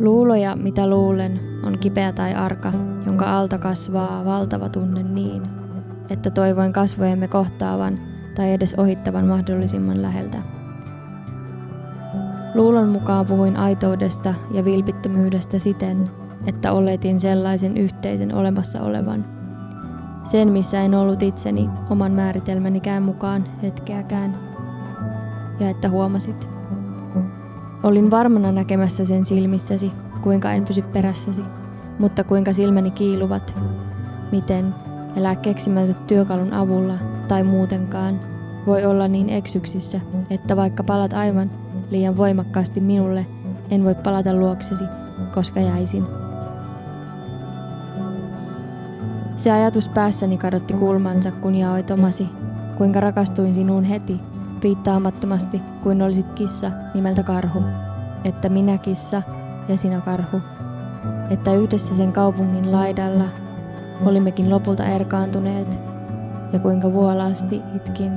Luuloja, mitä luulen, on kipeä tai arka, jonka alta kasvaa valtava tunne niin, että toivoin kasvojemme kohtaavan tai edes ohittavan mahdollisimman läheltä. Luulon mukaan puhuin aitoudesta ja vilpittömyydestä siten, että oletin sellaisen yhteisen olemassa olevan. Sen, missä en ollut itseni oman määritelmänikään mukaan hetkeäkään. Ja että huomasit. Olin varmana näkemässä sen silmissäsi, kuinka en pysy perässäsi, mutta kuinka silmäni kiiluvat, miten, elää keksimänsä työkalun avulla tai muutenkaan, voi olla niin eksyksissä, että vaikka palat aivan liian voimakkaasti minulle, en voi palata luoksesi, koska jäisin. Se ajatus päässäni kadotti kulmansa, kun jaoit omasi, kuinka rakastuin sinuun heti, piittaamattomasti kuin olisit kissa nimeltä karhu, että minä kissa ja sinä karhu, että yhdessä sen kaupungin laidalla olimmekin lopulta erkaantuneet. Ja kuinka vuolaasti itkin.